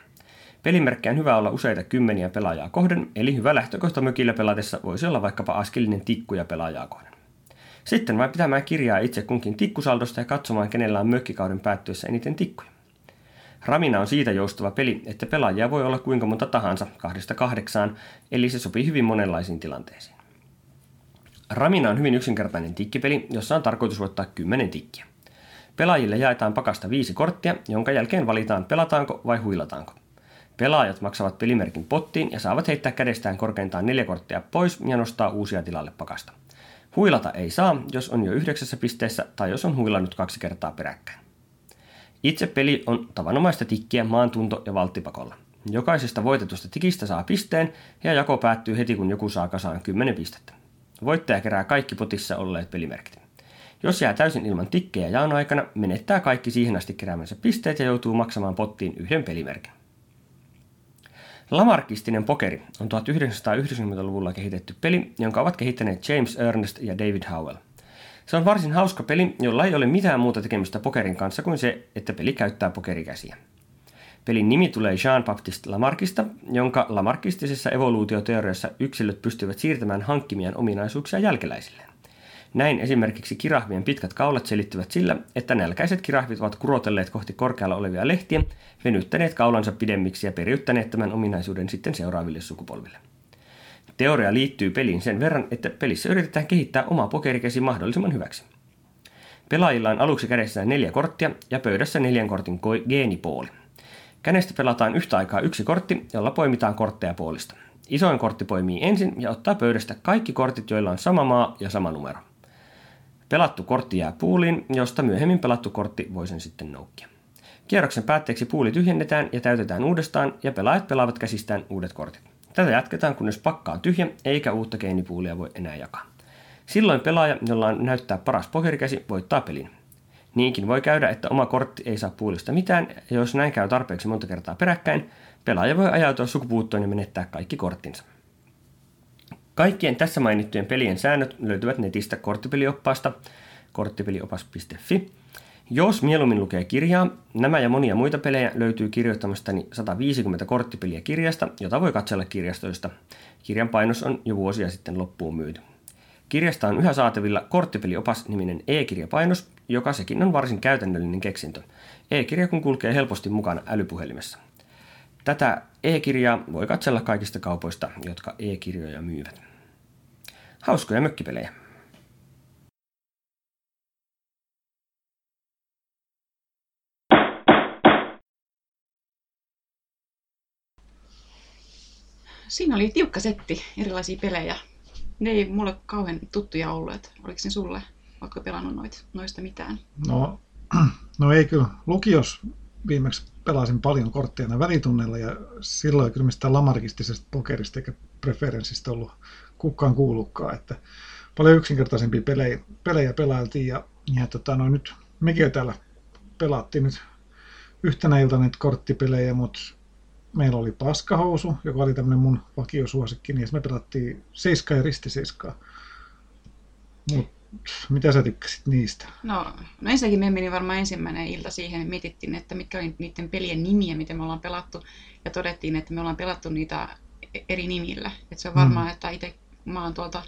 Pelimerkkejä on hyvä olla useita kymmeniä pelaajaa kohden, eli hyvä lähtökohta mökillä pelatessa voisi olla vaikkapa askelinen tikkuja pelaajaa kohden. Sitten vain pitämään kirjaa itse kunkin tikkusaldosta ja katsomaan, kenellä on mökkikauden päättyessä eniten tikkuja. Ramina on siitä joustava peli, että pelaajia voi olla kuinka monta tahansa, kahdesta kahdeksaan, eli se sopii hyvin monenlaisiin tilanteisiin. Ramina on hyvin yksinkertainen tikkipeli, jossa on tarkoitus voittaa 10 tikkiä. Pelaajille jaetaan pakasta viisi korttia, jonka jälkeen valitaan pelataanko vai huilataanko. Pelaajat maksavat pelimerkin pottiin ja saavat heittää kädestään korkeintaan neljä korttia pois ja nostaa uusia tilalle pakasta. Huilata ei saa, jos on jo yhdeksässä pisteessä tai jos on huilannut kaksi kertaa peräkkäin. Itse peli on tavanomaista tikkiä maantunto- ja valttipakolla. Jokaisesta voitetusta tikistä saa pisteen ja jako päättyy heti kun joku saa kasaan 10 pistettä. Voittaja kerää kaikki potissa olleet pelimerkit. Jos jää täysin ilman tikkejä jaon aikana, menettää kaikki siihen asti keräämänsä pisteet ja joutuu maksamaan pottiin yhden pelimerkin. Lamarkistinen pokeri on 1990-luvulla kehitetty peli, jonka ovat kehittäneet James Ernest ja David Howell. Se on varsin hauska peli, jolla ei ole mitään muuta tekemistä pokerin kanssa kuin se, että peli käyttää pokerikäsiä. Pelin nimi tulee Jean-Baptiste Lamarckista, jonka lamarkistisessa evoluutioteoriassa yksilöt pystyvät siirtämään hankkimien ominaisuuksia jälkeläisilleen. Näin esimerkiksi kirahvien pitkät kaulat selittyvät sillä, että nälkäiset kirahvit ovat kurotelleet kohti korkealla olevia lehtiä, venyttäneet kaulansa pidemmiksi ja periyttäneet tämän ominaisuuden sitten seuraaville sukupolville. Teoria liittyy peliin sen verran, että pelissä yritetään kehittää oma pokerikäsi mahdollisimman hyväksi. Pelaajilla on aluksi kädessään neljä korttia ja pöydässä neljän kortin geenipooli. Känestä pelataan yhtä aikaa yksi kortti, jolla poimitaan kortteja puolista. Isoin kortti poimii ensin ja ottaa pöydästä kaikki kortit, joilla on sama maa ja sama numero. Pelattu kortti jää puuliin, josta myöhemmin pelattu kortti voi sen sitten noukkia. Kierroksen päätteeksi puuli tyhjennetään ja täytetään uudestaan ja pelaajat pelaavat käsistään uudet kortit. Tätä jatketaan, kunnes pakka on tyhjä eikä uutta geenipuulia voi enää jakaa. Silloin pelaaja, jolla on näyttää paras pokerikäsi, voittaa pelin. Niinkin voi käydä, että oma kortti ei saa puulista mitään, ja jos näin käy tarpeeksi monta kertaa peräkkäin, pelaaja voi ajautua sukupuuttoon ja menettää kaikki korttinsa. Kaikkien tässä mainittujen pelien säännöt löytyvät netistä korttipelioppaasta korttipeliopas.fi. Jos mieluummin lukee kirjaa, nämä ja monia muita pelejä löytyy kirjoittamastani 150 korttipeliä kirjasta, jota voi katsella kirjastoista. Kirjan painos on jo vuosia sitten loppuun myyty. Kirjasta on yhä saatavilla korttipeliopas-niminen e-kirjapainos, joka sekin on varsin käytännöllinen keksintö. E-kirja kun kulkee helposti mukana älypuhelimessa. Tätä e-kirjaa voi katsella kaikista kaupoista, jotka e-kirjoja myyvät. Hauskoja mökkipelejä. Siinä oli tiukka setti erilaisia pelejä. Ne ei mulle kauhean tuttuja ollut, että oliko ne sulle, oletko pelannut noit, noista mitään? No, no ei kyllä. Lukios viimeksi pelasin paljon kortteja välitunneilla ja silloin kyllä mistään lamarkistisesta pokerista eikä preferenssistä ollut kukaan kuullutkaan, että paljon yksinkertaisempia pelejä, pelejä pelailtiin ja, ja tota, no, nyt mekin täällä pelattiin nyt yhtenä iltana näitä korttipelejä, mutta meillä oli paskahousu, joka oli tämmöinen mun vakiosuosikki, niin me pelattiin seiskaa ja ristiseiskaa. Mut mitä sä tykkäsit niistä? No, no ensinnäkin me meni varmaan ensimmäinen ilta siihen, että mietittiin, että mitkä oli niiden pelien nimiä, miten me ollaan pelattu. Ja todettiin, että me ollaan pelattu niitä eri nimillä. Että se on varmaan, mm. että itse mä oon tuolta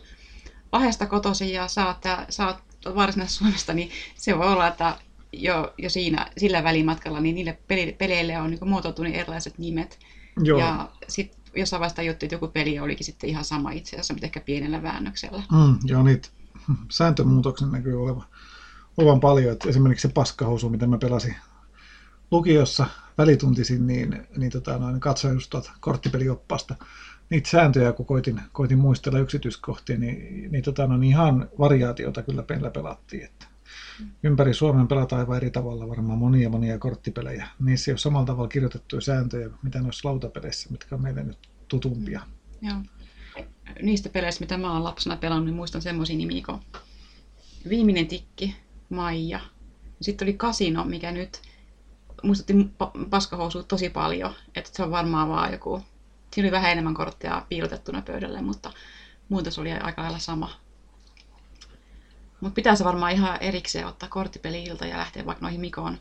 Lahdesta kotoisin ja sä oot, sä oot Varsinais-Suomesta, niin se voi olla, että jo, jo siinä, sillä välimatkalla niin niille peleille on niin muotoutunut erilaiset nimet. Joo. Ja sitten jossain vaiheessa juttu, että joku peli olikin sitten ihan sama itse asiassa, mutta ehkä pienellä väännöksellä. Mm, joo, niitä sääntömuutoksen näkyy olevan, olevan paljon. Että esimerkiksi se paskahousu, mitä mä pelasin lukiossa välituntisin, niin, niin tota, noin, katsoin just tuota korttipelioppaasta niitä sääntöjä, kun koitin, koitin muistella yksityiskohtia, niin, niin, tota, no, niin ihan variaatiota kyllä pelattiin. Että ympäri Suomen pelataan aivan eri tavalla varmaan monia monia korttipelejä. Niissä ei ole samalla tavalla kirjoitettuja sääntöjä, mitä noissa lautapeleissä, mitkä on meille nyt tutumpia. Joo niistä peleistä, mitä mä oon lapsena pelannut, niin muistan semmoisia nimiä kuin Viimeinen tikki, Maija. Sitten oli Kasino, mikä nyt muistutti paskahousua tosi paljon. Että se on varmaan vaan joku... Siinä oli vähän enemmän kortteja piilotettuna pöydälle, mutta muuten se oli aika lailla sama. Mutta pitäisi varmaan ihan erikseen ottaa korttipeli-ilta ja lähteä vaikka noihin Mikon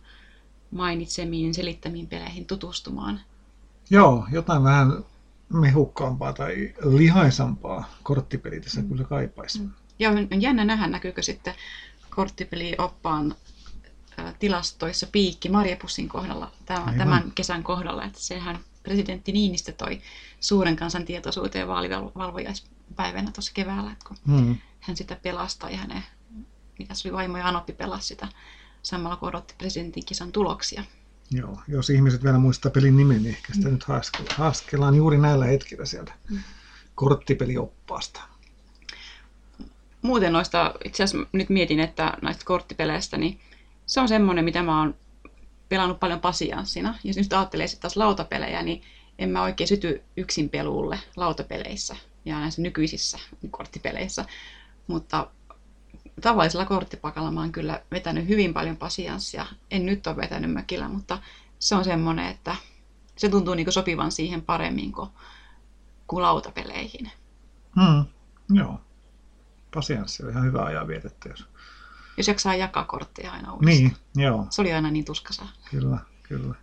mainitsemiin, selittämiin peleihin tutustumaan. Joo, jotain vähän mehukkaampaa tai lihaisampaa korttipeli tässä mm. kyllä kaipaisi. Mm. Ja on jännä nähdä, näkyykö sitten korttipelioppaan tilastoissa piikki Marjapussin kohdalla, tämän, tämän kesän kohdalla, että sehän presidentti Niinistö toi suuren kansan tietoisuuteen vaalivalvojaispäivänä tuossa keväällä, että kun hmm. hän sitä pelastaa ja hänen, mitä se oli vaimo ja Anoppi pelasi sitä samalla kun odotti presidentin kisan tuloksia. Joo, jos ihmiset vielä muistaa pelin nimen, niin ehkä sitä mm. nyt haaskellaan, haaskellaan juuri näillä hetkillä sieltä mm. korttipelioppaasta. Muuten noista, itse asiassa nyt mietin, että näistä korttipeleistä, niin se on semmoinen, mitä mä oon pelannut paljon pasianssina. Jos nyt ajattelee sitten taas lautapelejä, niin en mä oikein syty yksin peluulle lautapeleissä ja näissä nykyisissä korttipeleissä. Mutta tavallisella korttipakalla mä oon kyllä vetänyt hyvin paljon pasianssia. En nyt ole vetänyt mökillä, mutta se on semmoinen, että se tuntuu niin sopivan siihen paremmin kuin, kuin lautapeleihin. Hmm, joo. Pasianssi on ihan hyvä ajan vietettä, jos... Jos jaksaa jakaa kortteja aina uudestaan. Niin, joo. Se oli aina niin tuskasa. Kyllä, kyllä.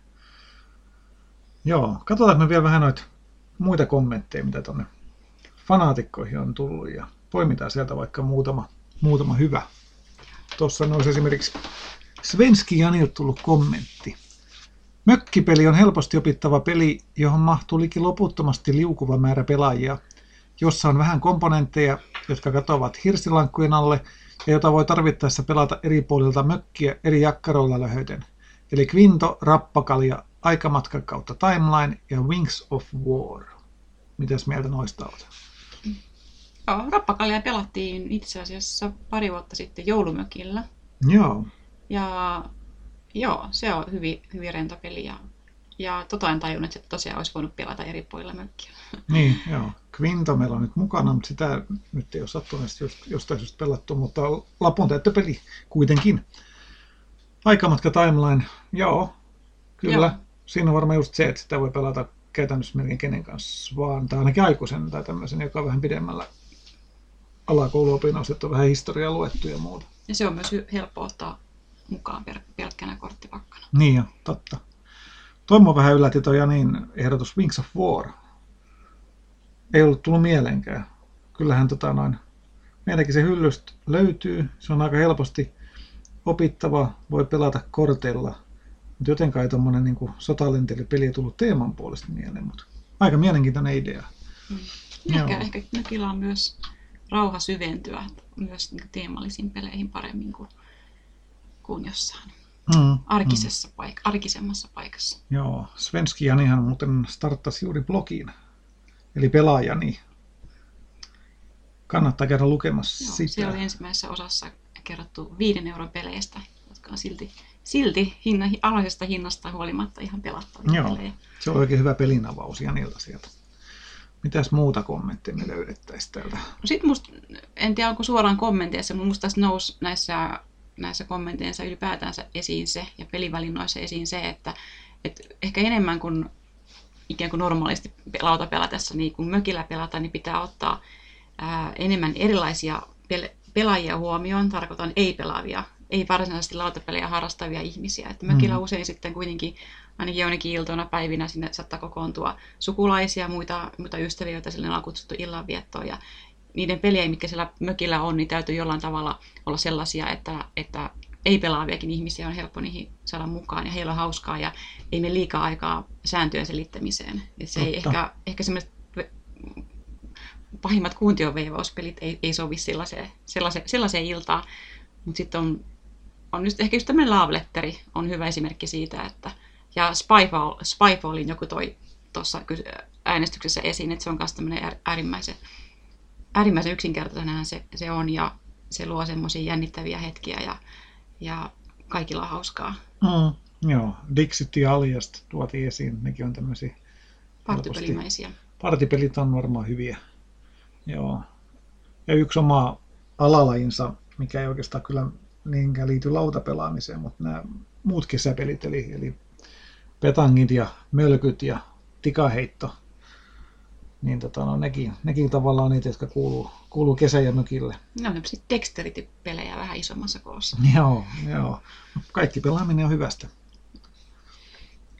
Joo, katsotaan me vielä vähän noita muita kommentteja, mitä tuonne fanaatikkoihin on tullut ja poimitaan sieltä vaikka muutama muutama hyvä. Tuossa olisi esimerkiksi Svenski Janilta tullut kommentti. Mökkipeli on helposti opittava peli, johon mahtuu liki loputtomasti liukuva määrä pelaajia, jossa on vähän komponentteja, jotka katoavat hirsilankkujen alle ja jota voi tarvittaessa pelata eri puolilta mökkiä eri jakkaroilla löhöten. Eli Quinto, Rappakalja, Aikamatka kautta Timeline ja Wings of War. Mitäs mieltä noista olet? Joo, Rappakallia pelattiin itse asiassa pari vuotta sitten joulumökillä. Joo, Ja joo, se on hyvin, hyvin rento peli. Ja, ja tota en tajunnut, että tosiaan olisi voinut pelata eri puolilla mökkiä. niin joo. Quinta meillä on nyt mukana, mutta sitä nyt ei ole sattuneesti jostain syystä pelattu, mutta lapun täyttöpeli kuitenkin. Aikamatka timeline, joo, kyllä. Joo. Siinä on varmaan just se, että sitä voi pelata käytännössä melkein kenen kanssa vaan, tai ainakin aikuisen tai tämmöisen, joka on vähän pidemmällä alakouluopinnoissa, että on vähän historiaa luettu ja muuta. Ja se on myös helppo ottaa mukaan pelkkänä korttipakkana. Niin jo, totta. Toi mua vähän yllätti toi Janin ehdotus Wings of War. Ei ollut tullut mieleenkään. Kyllähän tota noin, meidänkin se hyllystä löytyy. Se on aika helposti opittava, voi pelata korteilla. Mutta jotenkaan ei tommonen niin sotalentelipeli tullut teeman puolesta mieleen, mutta aika mielenkiintoinen idea. Ja Ehkä, Joo. ehkä mökillä on myös rauha syventyä myös niin teemallisiin peleihin paremmin kuin, kuin jossain Mm, arkisessa paik- arkisemmassa paikassa. Joo, Svenski Janihan muuten starttasi juuri blogin, eli pelaajani. Kannattaa käydä lukemassa Joo, sitä. siellä oli ensimmäisessä osassa kerrottu viiden euron peleistä, jotka on silti, silti hinna, alhaisesta hinnasta huolimatta ihan pelattavia Joo. pelejä. Se on oikein hyvä pelinavaus Janilta sieltä. Mitäs muuta kommentteja me löydettäisiin täältä? No sit musta, en tiedä onko suoraan kommenteissa, mutta musta tässä nousi näissä, näissä kommenteissa ylipäätänsä esiin se ja pelivalinnoissa esiin se, että, että ehkä enemmän kuin ikään kuin normaalisti lauta pelatessa, niin kun mökillä pelataan, niin pitää ottaa ää, enemmän erilaisia pel- pelaajia huomioon, tarkoitan ei-pelaavia, ei varsinaisesti lautapelejä harrastavia ihmisiä. Että mökillä Mm. usein sitten kuitenkin ainakin joinakin iltoina päivinä sinne saattaa kokoontua sukulaisia, muita, muita ystäviä, joita sille on kutsuttu illanviettoon. Ja niiden pelejä, mitkä siellä mökillä on, niin täytyy jollain tavalla olla sellaisia, että, että ei-pelaaviakin ihmisiä on helppo niihin saada mukaan ja heillä on hauskaa ja ei mene liikaa aikaa sääntöjen selittämiseen. Et se ei Totta. ehkä, ehkä semmoiset pahimmat kuuntioveivauspelit ei, ei sovi sellaiseen, sellaiseen, sellaiseen iltaan, mutta sitten on, on just, ehkä just tämmöinen love letteri on hyvä esimerkki siitä, että ja Spyfall, Spyfallin joku toi tuossa äänestyksessä esiin, että se on myös tämmöinen äär- äärimmäisen, äärimmäisen yksinkertainen se, se on ja se luo semmoisia jännittäviä hetkiä ja, ja kaikilla on hauskaa. Mm. Joo, Dixit ja Aliasta tuotiin esiin. Nekin on tämmöisiä Partypelimäisiä. partipelit on varmaan hyviä. Joo. Ja yksi oma alalajinsa, mikä ei oikeastaan kyllä niinkään liity lautapelaamiseen, mutta nämä muut kesäpelit, eli, eli petangit ja mölkyt ja tikaheitto, niin tota, no, nekin, nekin tavallaan niitä, jotka kuuluu, kuuluu kesä- ja mökille. Ne on tämmöisiä dexterity-pelejä vähän isommassa koossa. Joo, joo. Kaikki pelaaminen on hyvästä.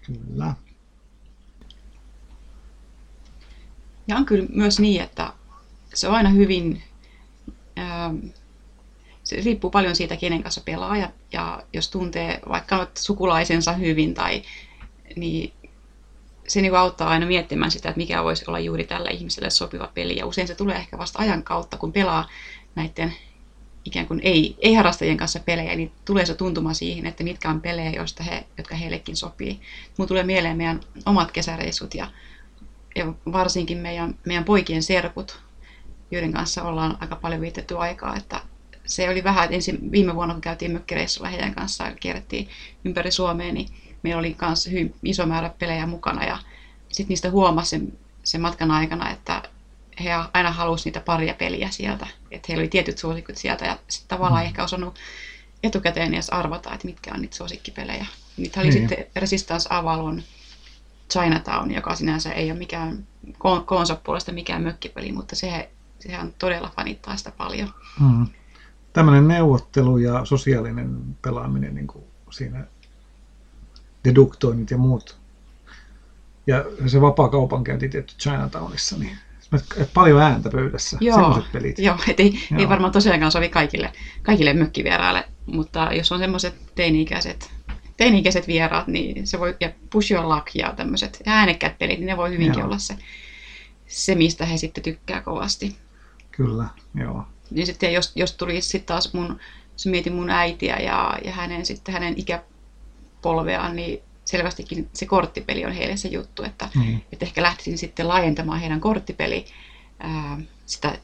Kyllä. Ja on kyllä myös niin, että se on aina hyvin, ähm, se riippuu paljon siitä, kenen kanssa pelaa. Ja, ja jos tuntee vaikka sukulaisensa hyvin, tai, niin se niin auttaa aina miettimään sitä, että mikä voisi olla juuri tällä ihmiselle sopiva peli. Ja usein se tulee ehkä vasta ajan kautta, kun pelaa näiden ikään kuin ei, ei-harrastajien kanssa pelejä, niin tulee se tuntuma siihen, että mitkä on pelejä, joista he, jotka heillekin sopii. Mulla tulee mieleen meidän omat kesäreissut ja ja varsinkin meidän, meidän poikien serkut, joiden kanssa ollaan aika paljon vietetty aikaa, että se oli vähän, että ensin viime vuonna kun käytiin mökkireissulla heidän kanssaan kierrettiin ympäri Suomea, niin meillä oli myös hyvin iso määrä pelejä mukana ja sitten niistä huomasi sen, sen matkan aikana, että he aina halusivat niitä paria peliä sieltä, että heillä oli tietyt suosikut sieltä ja sitten tavallaan Mm. ehkä osannut etukäteen edes arvata, että mitkä on niitä suosikkipelejä. Niitä oli Niin. sitten Resistance Avalon, Chinatown, joka sinänsä ei ole mikään ko- koonsa puolesta mikään mökkipeli, mutta se, sehän todella fanittaa sitä paljon. Mm. Tämmöinen neuvottelu ja sosiaalinen pelaaminen niin kuin siinä deduktoinnit ja muut. Ja se vapaa kaupankäynti tietty Chinatownissa, niin paljon ääntä pöydässä, Joo, pelit. Joo, et ei, ei Joo. varmaan tosiaankaan sovi kaikille, kaikille mökkivieraille, mutta jos on semmoiset teini-ikäiset, teini-ikäiset vieraat, niin se voi, ja push your luck ja tämmöiset äänekkäät pelit, niin ne voi hyvinkin Joo. olla se, se, mistä he sitten tykkää kovasti. Kyllä, joo. Ja sitten jos, jos tuli sitten taas mun, jos mietin mun äitiä ja, ja hänen, sitten hänen ikäpolveaan, niin selvästikin se korttipeli on heille se juttu, että, Mm. että ehkä lähtisin sitten laajentamaan heidän korttipeli ää, sitä,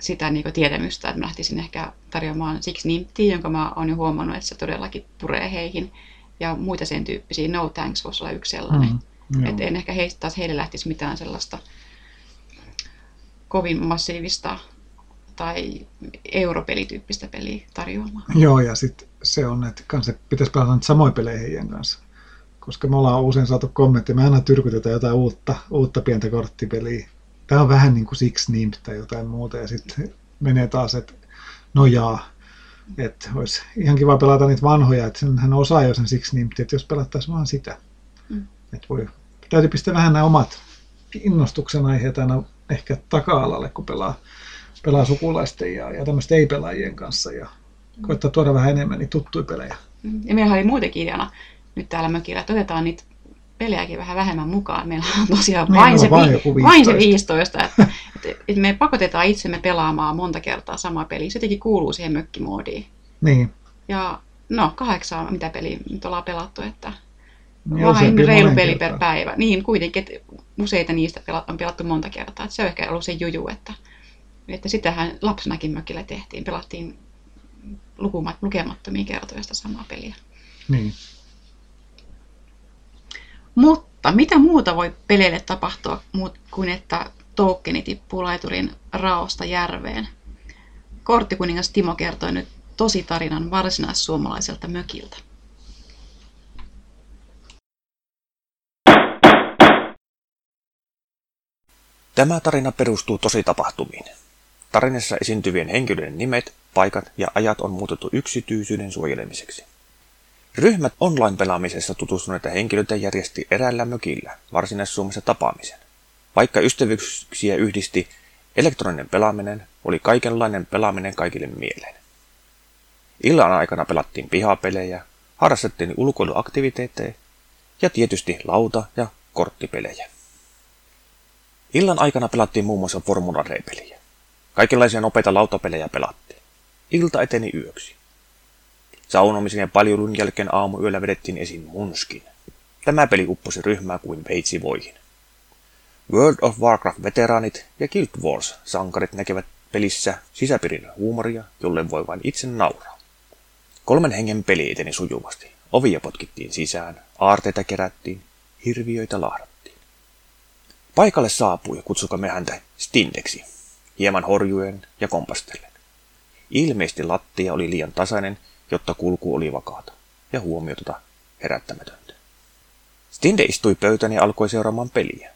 sitä niin tietämystä, että mä lähtisin ehkä tarjoamaan Six Nimptiä, jonka mä oon jo huomannut, että se todellakin puree heihin, ja muita sen tyyppisiä. No Thanks voisi olla yksi sellainen. Mm. Että en ehkä heistä taas heille lähtisi mitään sellaista kovin massiivista tai europelityyppistä peliä tarjoamaan. Joo, ja sitten se on, että kanssa pitäisi pelata nyt samoja pelejä heidän kanssa. Koska me ollaan usein saatu kommentteja, me aina tyrkytetään jotain uutta, uutta pientä korttipeliä. Tämä on vähän niin kuin Six Nimp tai jotain muuta, ja sitten menee taas, että no jaa, että olisi ihan kiva pelata niitä vanhoja, että hän osaa jo sen Six Nimp, että jos pelattaisiin vaan sitä. Mm. Että voi, täytyy pistää vähän nämä omat innostuksen aiheet aina ehkä taka-alalle, kun pelaa, pelaa sukulaisten ja, ja tämmöisten ei-pelaajien kanssa ja koittaa tuoda vähän enemmän niitä tuttuja pelejä. Ja meillä oli muutenkin ideana nyt täällä mökillä, että otetaan niitä pelejäkin vähän vähemmän mukaan. Meillä on tosiaan Niin, vain, on se, vain vi- joku vain se 15. 15, että, että, että me pakotetaan itsemme pelaamaan monta kertaa sama peli. Se jotenkin kuuluu siihen mökkimoodiin. Niin. Ja no, kahdeksan mitä peliä nyt ollaan pelattu, että Ja vain useampia reilu peli kertaan. per päivä. Niin, kuitenkin, että useita niistä on pelattu monta kertaa. Että se on ehkä ollut se juju, että, että sitähän lapsenakin mökillä tehtiin. Pelattiin lukumat, lukemattomia kertoja sitä samaa peliä. Niin. Mutta mitä muuta voi peleille tapahtua kuin että tokeni tippuu laiturin raosta järveen? Korttikuningas Timo kertoi nyt tosi tarinan varsinaissuomalaiselta mökiltä. Tämä tarina perustuu tositapahtumiin. Tarinassa esiintyvien henkilöiden nimet, paikat ja ajat on muutettu yksityisyyden suojelemiseksi. Ryhmät online-pelaamisessa tutustuneita henkilöitä järjesti eräällä mökillä Varsinais-Suomessa tapaamisen. Vaikka ystävyyksiä yhdisti elektroninen pelaaminen, oli kaikenlainen pelaaminen kaikille mieleen. Illan aikana pelattiin pihapelejä, harrastettiin ulkoiluaktiviteetteja ja tietysti lauta- ja korttipelejä. Illan aikana pelattiin muun muassa Formula R-peliä. Kaikenlaisia nopeita lautapelejä pelattiin. Ilta eteni yöksi. Saunomisen ja paljulun jälkeen aamuyöllä vedettiin esiin Munskin. Tämä peli upposi ryhmää kuin veitsi voihin. World of Warcraft-veteraanit ja Guild Wars-sankarit näkevät pelissä sisäpiirin huumoria, jolle voi vain itse nauraa. Kolmen hengen peli eteni sujuvasti. Ovia potkittiin sisään, aarteita kerättiin, hirviöitä lahdattiin. Paikalle saapui, kutsukamme häntä Stindeksi, hieman horjuen ja kompastellen. Ilmeisesti lattia oli liian tasainen, jotta kulku oli vakaata ja huomiota herättämätöntä. Stinde istui pöytään ja alkoi seuraamaan peliä.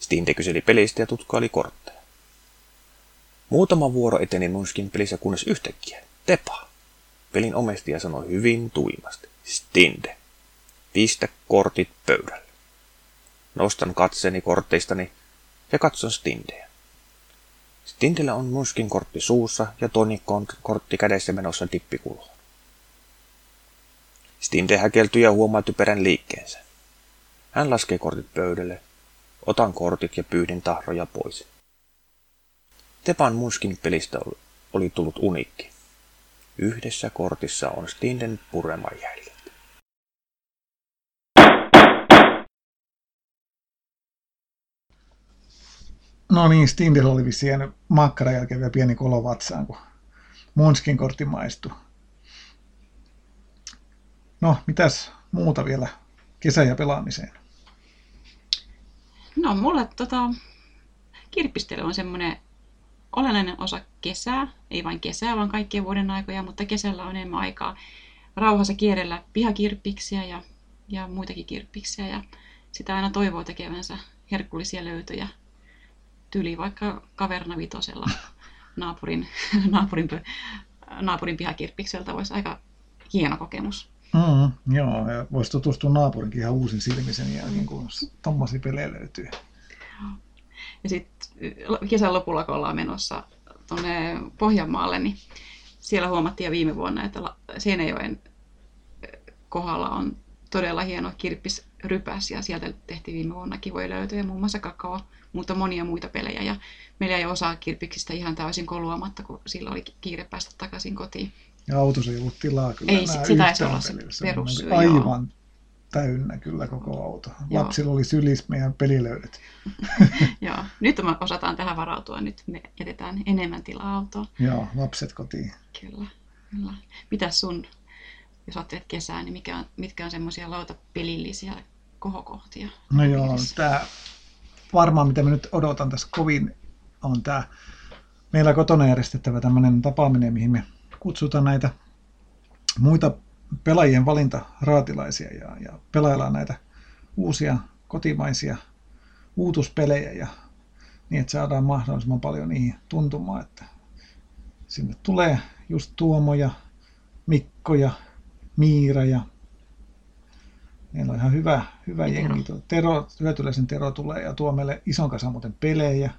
Stinde kyseli pelistä ja tutkaili kortteja. Muutama vuoro eteni Munskin pelissä, kunnes yhtäkkiä Tepa. Pelin omistaja sanoi hyvin tuimasti. Stinde, pistä kortit pöydälle. Nostan katseeni korteistani ja katson Stindeä. Stindellä on Munskin kortti suussa ja toinen kont- kortti kädessä menossa tippikuloon. Stinde häkeltyi ja huomaa typerän liikkeensä. Hän laskee kortit pöydälle. Otan kortit ja pyydin tahroja pois. Tepan Munskin pelistä ol- oli tullut unikki. Yhdessä kortissa on Stinden purema. No niin, Stindel oli vissiin jäänyt makkaran jälkeen vielä pieni kolo vatsaan, kun Monskin kortti maistui. No, mitäs muuta vielä kesä- ja pelaamiseen? No mulle tota, kirppistely on semmoinen olennainen osa kesää, ei vain kesää, vaan kaikkien vuoden aikoja, mutta kesällä on enemmän aikaa rauhassa kierrellä pihakirppiksiä ja, ja muitakin kirppiksiä ja sitä aina toivoo tekevänsä herkullisia löytöjä tyli vaikka kaverna vitosella naapurin, naapurin, naapurin pihakirppikseltä olisi aika hieno kokemus. Mm, joo, ja voisi tutustua naapurinkin ihan uusin silmin sen jälkeen, kun tommosia pelejä löytyy. Ja sitten kesän lopulla, kun ollaan menossa tuonne Pohjanmaalle, niin siellä huomattiin jo viime vuonna, että Seinäjoen kohdalla on todella hieno kirppisrypäs ja sieltä tehtiin viime vuonna kivoja löytöjä, muun muassa kakao, mutta monia muita pelejä. Ja meillä ei osaa kirppiksistä ihan täysin koluamatta, kun sillä oli kiire päästä takaisin kotiin. Ja autossa ei ollut tilaa kyllä Ei, sit se taisi yhtään olla se perussyy, niin aivan täynnä kyllä koko auto. Joo. Lapsilla oli sylis meidän pelilöydöt. Joo. Nyt me osataan tähän varautua. Nyt me jätetään enemmän tilaa autoon. Joo, lapset kotiin. Kyllä. kyllä. Mitäs sun, jos ajattelet kesää, niin mikä on, mitkä on semmoisia lautapelillisiä kohokohtia? No joo, tämä varmaan mitä mä nyt odotan tässä kovin on tämä meillä kotona järjestettävä tämmöinen tapaaminen, mihin me kutsutaan näitä muita pelaajien valintaraatilaisia ja, ja pelaillaan näitä uusia kotimaisia uutuspelejä ja niin, että saadaan mahdollisimman paljon niihin tuntumaan, että sinne tulee just Tuomo ja Mikko ja Miira ja meillä on ihan hyvä, hyvä jengi. Tero. Tero, Hyötyläisen Tero tulee ja tuo meille ison kasan muuten pelejä.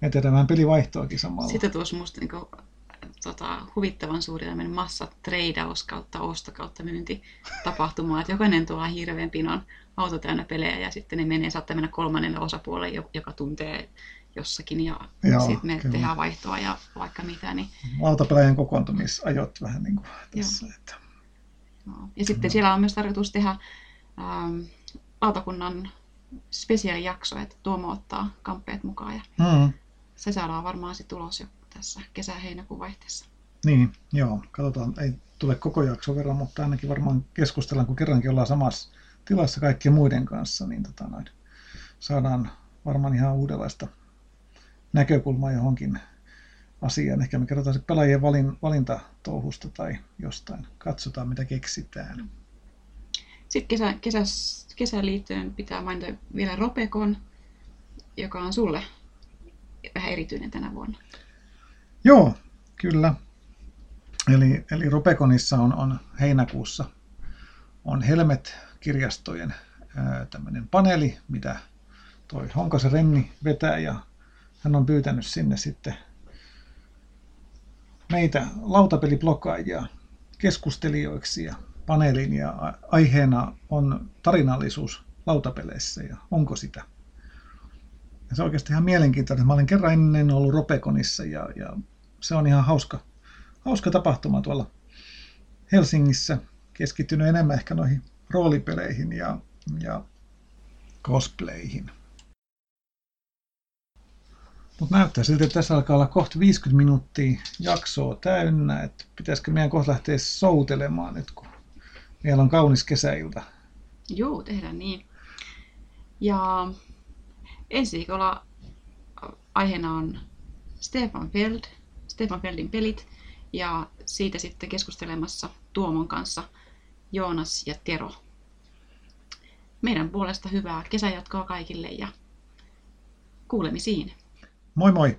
Me tehdään vähän pelivaihtoakin samalla. Sitten tuossa musta niin kuin, tota, huvittavan suuri tämmöinen massa treidaus kautta osto kautta myynti tapahtuma, että jokainen tuo hirveän pinon auto täynnä pelejä ja sitten ne menee, saattaa mennä kolmannelle osapuolelle, jo- joka tuntee jossakin ja sitten me kyllä. tehdään vaihtoa ja vaikka mitä. Niin, Lautapelaajien kokoontumisajot vähän niin kuin tässä. Että. joo. Ja sitten siellä on myös tarkoitus tehdä ähm, lautakunnan spesiaalijakso, että Tuomo ottaa kamppeet mukaan ja Mm, se saadaan varmaan sitten ulos jo tässä kesä-heinäkuun vaihteessa. niin, joo. Katsotaan, ei tule koko jakson verran, mutta ainakin varmaan keskustellaan, kun kerrankin ollaan samassa tilassa kaikkien muiden kanssa, niin tota noin, saadaan varmaan ihan uudenlaista näkökulmaa johonkin asiaan. Ehkä me kerrotaan se pelaajien valin, valintatouhusta tai jostain. Katsotaan, mitä keksitään. Sitten kesä, kesäs, kesään liittyen pitää mainita vielä Ropekon, joka on sulle vähän erityinen tänä vuonna. Joo, kyllä. Eli, eli Ropekonissa on, on heinäkuussa on Helmet-kirjastojen tämmöinen paneeli, mitä toi Honkasen Renni vetää ja hän on pyytänyt sinne sitten meitä lautapeliblogaajia keskustelijoiksi ja paneelin ja aiheena on tarinallisuus lautapeleissä ja onko sitä. Ja se on oikeasti ihan mielenkiintoinen. Mä olen kerran ennen ollut Ropekonissa ja, ja se on ihan hauska, hauska tapahtuma tuolla Helsingissä. Keskittynyt enemmän ehkä noihin roolipeleihin ja, ja cosplayhin. Mutta näyttää siltä, että tässä alkaa olla kohta 50 minuuttia jaksoa täynnä. Että pitäisikö meidän kohta lähteä soutelemaan nyt, kun vielä on kaunis kesäilta. Joo, tehdään niin. Ja ensi viikolla aiheena on Stefan Feld, Stefan Feldin pelit, ja siitä sitten keskustelemassa Tuomon kanssa Joonas ja Tero. Meidän puolesta hyvää kesäjatkoa kaikille ja kuulemisiin. Moi moi!